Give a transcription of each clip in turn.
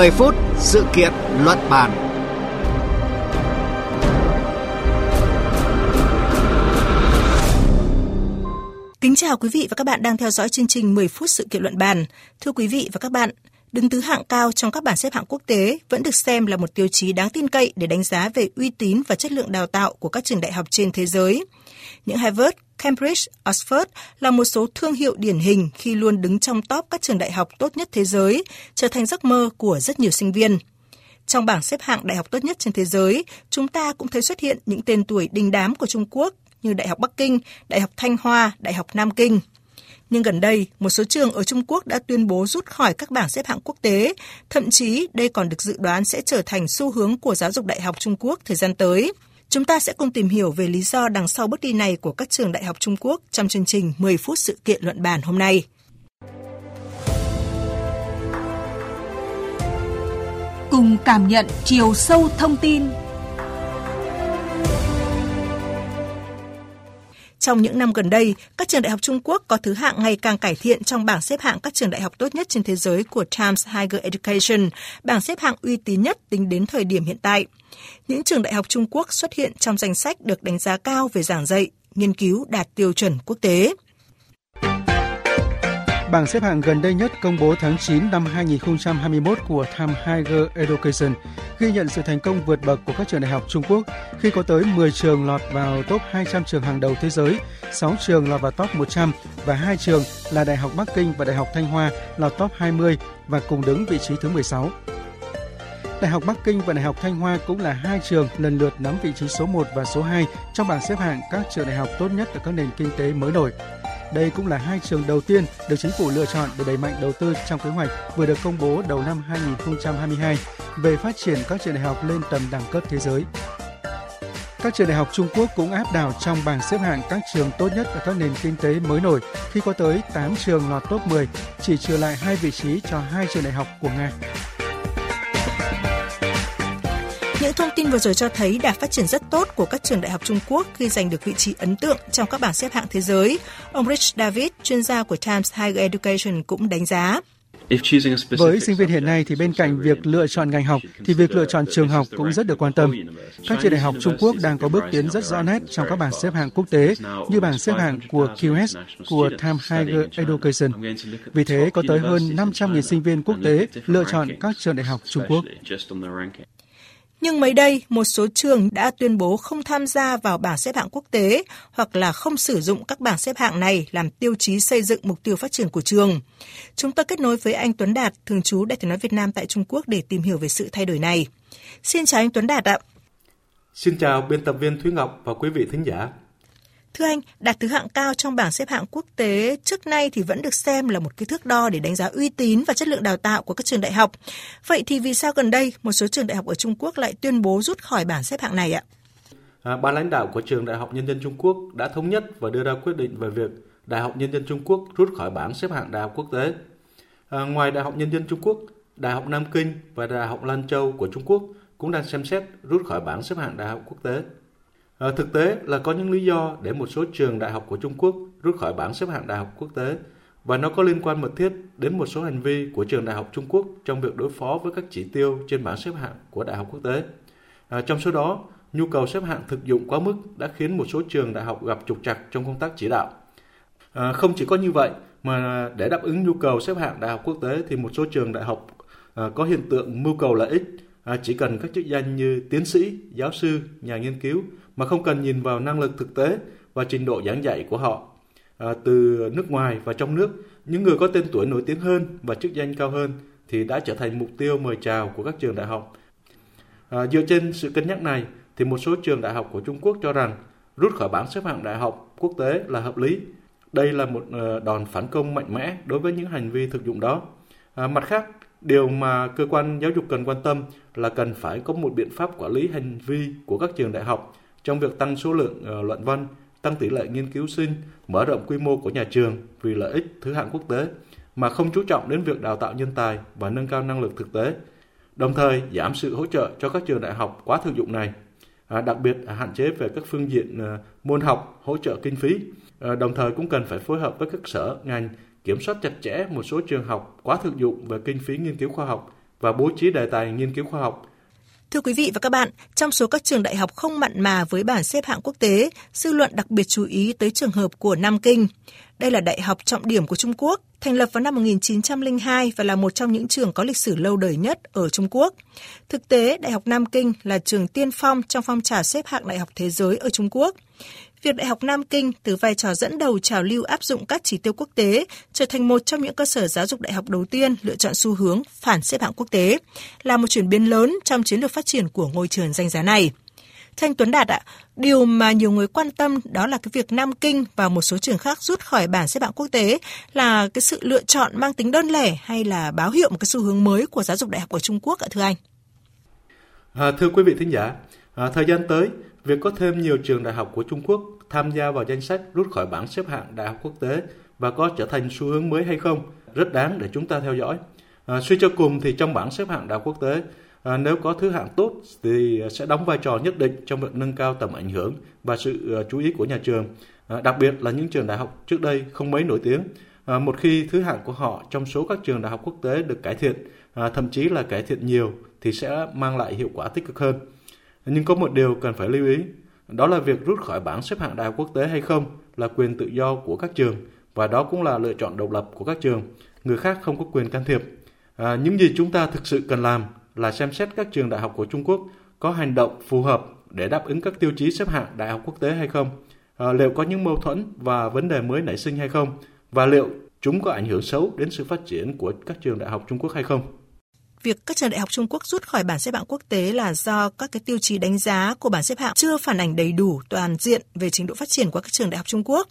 10 phút sự kiện luận bàn. Kính chào quý vị và các bạn đang theo dõi chương trình 10 phút sự kiện luận bàn. Thưa quý vị và các bạn, đứng thứ hạng cao trong các bảng xếp hạng quốc tế vẫn được xem là một tiêu chí đáng tin cậy để đánh giá về uy tín và chất lượng đào tạo của các trường đại học trên thế giới. Những Harvard, Cambridge, Oxford là một số thương hiệu điển hình khi luôn đứng trong top các trường đại học tốt nhất thế giới, trở thành giấc mơ của rất nhiều sinh viên. Trong bảng xếp hạng đại học tốt nhất trên thế giới, chúng ta cũng thấy xuất hiện những tên tuổi đình đám của Trung Quốc như Đại học Bắc Kinh, Đại học Thanh Hoa, Đại học Nam Kinh. Nhưng gần đây, một số trường ở Trung Quốc đã tuyên bố rút khỏi các bảng xếp hạng quốc tế, thậm chí đây còn được dự đoán sẽ trở thành xu hướng của giáo dục đại học Trung Quốc thời gian tới. Chúng ta sẽ cùng tìm hiểu về lý do đằng sau bước đi này của các trường đại học Trung Quốc trong chương trình 10 phút sự kiện luận bàn hôm nay. Cùng cảm nhận chiều sâu thông tin Trong những năm gần đây, các trường đại học Trung Quốc có thứ hạng ngày càng cải thiện trong bảng xếp hạng các trường đại học tốt nhất trên thế giới của Times Higher Education, bảng xếp hạng uy tín nhất tính đến thời điểm hiện tại. Những trường đại học Trung Quốc xuất hiện trong danh sách được đánh giá cao về giảng dạy, nghiên cứu đạt tiêu chuẩn quốc tế. Bảng xếp hạng gần đây nhất công bố tháng 9 năm 2021 của Time Higher Education ghi nhận sự thành công vượt bậc của các trường đại học Trung Quốc khi có tới 10 trường lọt vào top 200 trường hàng đầu thế giới, 6 trường lọt vào top 100 và 2 trường là Đại học Bắc Kinh và Đại học Thanh Hoa lọt top 20 và cùng đứng vị trí thứ 16. Đại học Bắc Kinh và Đại học Thanh Hoa cũng là hai trường lần lượt nắm vị trí số 1 và số 2 trong bảng xếp hạng các trường đại học tốt nhất ở các nền kinh tế mới nổi. Đây cũng là hai trường đầu tiên được chính phủ lựa chọn để đẩy mạnh đầu tư trong kế hoạch vừa được công bố đầu năm 2022 về phát triển các trường đại học lên tầm đẳng cấp thế giới. Các trường đại học Trung Quốc cũng áp đảo trong bảng xếp hạng các trường tốt nhất ở các nền kinh tế mới nổi khi có tới 8 trường lọt top 10, chỉ trừ lại hai vị trí cho hai trường đại học của Nga. Những thông tin vừa rồi cho thấy đà phát triển rất tốt của các trường đại học Trung Quốc khi giành được vị trí ấn tượng trong các bảng xếp hạng thế giới. Ông Rich David, chuyên gia của Times Higher Education cũng đánh giá. Với sinh viên hiện nay thì bên cạnh việc lựa chọn ngành học thì việc lựa chọn trường học cũng rất được quan tâm. Các trường đại học Trung Quốc đang có bước tiến rất rõ nét trong các bảng xếp hạng quốc tế như bảng xếp hạng của QS của Time Higher Education. Vì thế có tới hơn 500.000 sinh viên quốc tế lựa chọn các trường đại học Trung Quốc. Nhưng mới đây, một số trường đã tuyên bố không tham gia vào bảng xếp hạng quốc tế hoặc là không sử dụng các bảng xếp hạng này làm tiêu chí xây dựng mục tiêu phát triển của trường. Chúng tôi kết nối với anh Tuấn Đạt, thường trú Đại tiếng nói Việt Nam tại Trung Quốc để tìm hiểu về sự thay đổi này. Xin chào anh Tuấn Đạt ạ. Xin chào biên tập viên Thúy Ngọc và quý vị thính giả. Thưa anh, đạt thứ hạng cao trong bảng xếp hạng quốc tế trước nay thì vẫn được xem là một cái thước đo để đánh giá uy tín và chất lượng đào tạo của các trường đại học. Vậy thì vì sao gần đây một số trường đại học ở Trung Quốc lại tuyên bố rút khỏi bảng xếp hạng này ạ? À, ban lãnh đạo của trường Đại học Nhân dân Trung Quốc đã thống nhất và đưa ra quyết định về việc Đại học Nhân dân Trung Quốc rút khỏi bảng xếp hạng đại học quốc tế. À, ngoài Đại học Nhân dân Trung Quốc, Đại học Nam Kinh và Đại học Lan Châu của Trung Quốc cũng đang xem xét rút khỏi bảng xếp hạng đại học quốc tế. À, thực tế là có những lý do để một số trường đại học của Trung Quốc rút khỏi bảng xếp hạng đại học quốc tế và nó có liên quan mật thiết đến một số hành vi của trường đại học Trung Quốc trong việc đối phó với các chỉ tiêu trên bảng xếp hạng của đại học quốc tế. À, trong số đó, nhu cầu xếp hạng thực dụng quá mức đã khiến một số trường đại học gặp trục trặc trong công tác chỉ đạo. À, không chỉ có như vậy, mà để đáp ứng nhu cầu xếp hạng đại học quốc tế thì một số trường đại học à, có hiện tượng mưu cầu lợi ích, à, chỉ cần các chức danh như tiến sĩ, giáo sư, nhà nghiên cứu mà không cần nhìn vào năng lực thực tế và trình độ giảng dạy của họ. À, từ nước ngoài và trong nước, những người có tên tuổi nổi tiếng hơn và chức danh cao hơn thì đã trở thành mục tiêu mời chào của các trường đại học. À, dựa trên sự cân nhắc này, thì một số trường đại học của Trung Quốc cho rằng rút khỏi bảng xếp hạng đại học quốc tế là hợp lý. Đây là một ờ, đòn phản công mạnh mẽ đối với những hành vi thực dụng đó. À, mặt khác, điều mà cơ quan giáo dục cần quan tâm là cần phải có một biện pháp quản lý hành vi của các trường đại học trong việc tăng số lượng uh, luận văn, tăng tỷ lệ nghiên cứu sinh, mở rộng quy mô của nhà trường vì lợi ích thứ hạng quốc tế, mà không chú trọng đến việc đào tạo nhân tài và nâng cao năng lực thực tế, đồng thời giảm sự hỗ trợ cho các trường đại học quá thực dụng này, à, đặc biệt hạn chế về các phương diện ờ, môn học, hỗ trợ kinh phí, à, đồng thời cũng cần phải phối hợp với các sở, ngành kiểm soát chặt chẽ một số trường học quá thực dụng về kinh phí nghiên cứu khoa học và bố trí đề tài nghiên cứu khoa học. Thưa quý vị và các bạn, trong số các trường đại học không mặn mà với bảng xếp hạng quốc tế, dư luận đặc biệt chú ý tới trường hợp của Nam Kinh. Đây là đại học trọng điểm của Trung Quốc, thành lập vào năm 1902 và là một trong những trường có lịch sử lâu đời nhất ở Trung Quốc. Thực tế, Đại học Nam Kinh là trường tiên phong trong phong trào xếp hạng đại học thế giới ở Trung Quốc. Việc Đại học Nam Kinh từ vai trò dẫn đầu trào lưu áp dụng các chỉ tiêu quốc tế trở thành một trong những cơ sở giáo dục đại học đầu tiên lựa chọn xu hướng phản xếp hạng quốc tế, là một chuyển biến lớn trong chiến lược phát triển của ngôi trường danh giá này. Thanh Tuấn Đạt ạ, điều mà nhiều người quan tâm đó là cái việc Nam Kinh và một số trường khác rút khỏi bảng xếp hạng quốc tế là cái sự lựa chọn mang tính đơn lẻ hay là báo hiệu một cái xu hướng mới của giáo dục đại học ở Trung Quốc ạ thưa anh? À, thưa quý vị thính giả, à, thời gian tới, việc có thêm nhiều trường đại học của Trung Quốc tham gia vào danh sách rút khỏi bảng xếp hạng đại học quốc tế và có trở thành xu hướng mới hay không rất đáng để chúng ta theo dõi. À, suy cho cùng thì trong bảng xếp hạng đại học quốc tế À, nếu có thứ hạng tốt thì sẽ đóng vai trò nhất định trong việc nâng cao tầm ảnh hưởng và sự à, chú ý của nhà trường, à, đặc biệt là những trường đại học trước đây không mấy nổi tiếng. À, một khi thứ hạng của họ trong số các trường đại học quốc tế được cải thiện, à, thậm chí là cải thiện nhiều thì sẽ mang lại hiệu quả tích cực hơn. Nhưng có một điều cần phải lưu ý, đó là việc rút khỏi bảng xếp hạng đại học quốc tế hay không là quyền tự do của các trường và đó cũng là lựa chọn độc lập của các trường. Người khác không có quyền can thiệp. À, những gì chúng ta thực sự cần làm là xem xét các trường đại học của Trung Quốc có hành động phù hợp để đáp ứng các tiêu chí xếp hạng đại học quốc tế hay không, à, liệu có những mâu thuẫn và vấn đề mới nảy sinh hay không, và liệu chúng có ảnh hưởng xấu đến sự phát triển của các trường đại học Trung Quốc hay không việc các trường đại học Trung Quốc rút khỏi bảng xếp hạng quốc tế là do các cái tiêu chí đánh giá của bảng xếp hạng chưa phản ảnh đầy đủ toàn diện về trình độ phát triển của các trường đại học Trung Quốc.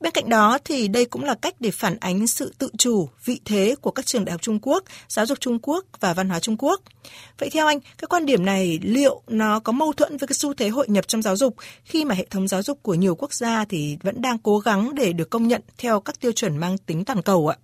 Bên cạnh đó thì đây cũng là cách để phản ánh sự tự chủ, vị thế của các trường đại học Trung Quốc, giáo dục Trung Quốc và văn hóa Trung Quốc. Vậy theo anh, cái quan điểm này liệu nó có mâu thuẫn với cái xu thế hội nhập trong giáo dục khi mà hệ thống giáo dục của nhiều quốc gia thì vẫn đang cố gắng để được công nhận theo các tiêu chuẩn mang tính toàn cầu ạ?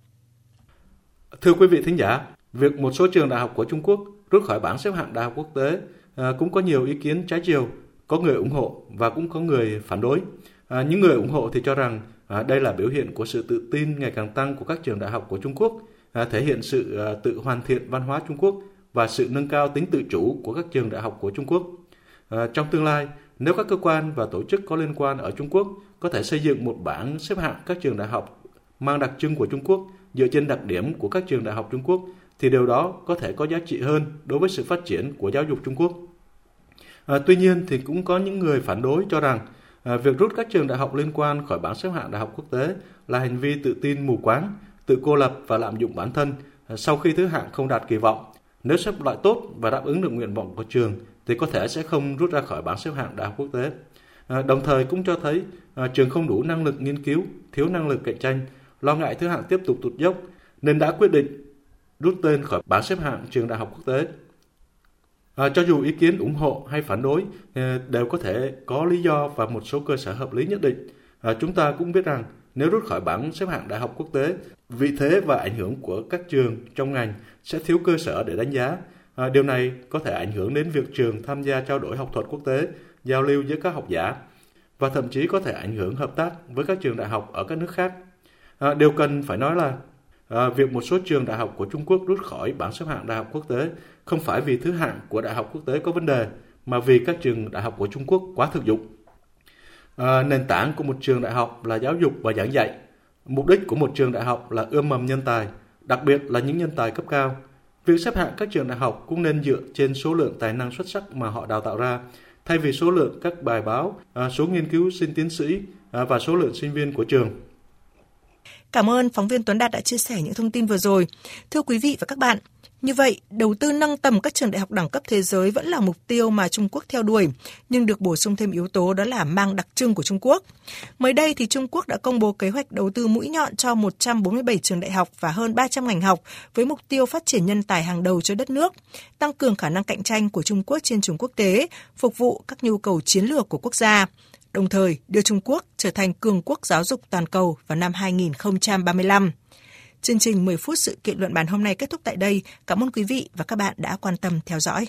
Thưa quý vị thính giả, Việc một số trường đại học của Trung Quốc rút khỏi bảng xếp hạng đại học quốc tế à, cũng có nhiều ý kiến trái chiều, có người ủng hộ và cũng có người phản đối. À, những người ủng hộ thì cho rằng à, đây là biểu hiện của sự tự tin ngày càng tăng của các trường đại học của Trung Quốc, à, thể hiện sự à, tự hoàn thiện văn hóa Trung Quốc và sự nâng cao tính tự chủ của các trường đại học của Trung Quốc. À, trong tương lai, nếu các cơ quan và tổ chức có liên quan ở Trung Quốc có thể xây dựng một bảng xếp hạng các trường đại học mang đặc trưng của Trung Quốc dựa trên đặc điểm của các trường đại học Trung Quốc thì điều đó có thể có giá trị hơn đối với sự phát triển của giáo dục Trung Quốc. À, tuy nhiên thì cũng có những người phản đối cho rằng à, việc rút các trường đại học liên quan khỏi bảng xếp hạng đại học quốc tế là hành vi tự tin mù quáng, tự cô lập và lạm dụng bản thân à, sau khi thứ hạng không đạt kỳ vọng. Nếu xếp loại tốt và đáp ứng được nguyện vọng của trường thì có thể sẽ không rút ra khỏi bảng xếp hạng đại học quốc tế. À, đồng thời cũng cho thấy à, trường không đủ năng lực nghiên cứu, thiếu năng lực cạnh tranh, lo ngại thứ hạng tiếp tục tụt dốc nên đã quyết định rút tên khỏi bảng xếp hạng trường đại học quốc tế. À, cho dù ý kiến ủng hộ hay phản đối à, đều có thể có lý do và một số cơ sở hợp lý nhất định. À, chúng ta cũng biết rằng nếu rút khỏi bảng xếp hạng đại học quốc tế, vị thế và ảnh hưởng của các trường trong ngành sẽ thiếu cơ sở để đánh giá. À, điều này có thể ảnh hưởng đến việc trường tham gia trao đổi học thuật quốc tế, giao lưu với các học giả và thậm chí có thể ảnh hưởng hợp tác với các trường đại học ở các nước khác. À, điều cần phải nói là à, việc một số trường đại học của Trung Quốc rút khỏi bảng xếp hạng đại học quốc tế không phải vì thứ hạng của đại học quốc tế có vấn đề, mà vì các trường đại học của Trung Quốc quá thực dụng. À, nền tảng của một trường đại học là giáo dục và giảng dạy. Mục đích của một trường đại học là ươm mầm nhân tài, đặc biệt là những nhân tài cấp cao. Việc xếp hạng các trường đại học cũng nên dựa trên số lượng tài năng xuất sắc mà họ đào tạo ra, thay vì số lượng các bài báo, ờ, số nghiên cứu sinh tiến sĩ và số lượng sinh viên của trường. Cảm ơn phóng viên Tuấn Đạt đã chia sẻ những thông tin vừa rồi. Thưa quý vị và các bạn, như vậy, đầu tư nâng tầm các trường đại học đẳng cấp thế giới vẫn là mục tiêu mà Trung Quốc theo đuổi, nhưng được bổ sung thêm yếu tố đó là mang đặc trưng của Trung Quốc. Mới đây thì Trung Quốc đã công bố kế hoạch đầu tư mũi nhọn cho 147 trường đại học và hơn 300 ngành học với mục tiêu phát triển nhân tài hàng đầu cho đất nước, tăng cường khả năng cạnh tranh của Trung Quốc trên trường quốc tế, phục vụ các nhu cầu chiến lược của quốc gia đồng thời đưa Trung Quốc trở thành cường quốc giáo dục toàn cầu vào năm 2035. Chương trình 10 phút sự kiện luận bàn hôm nay kết thúc tại đây. Cảm ơn quý vị và các bạn đã quan tâm theo dõi.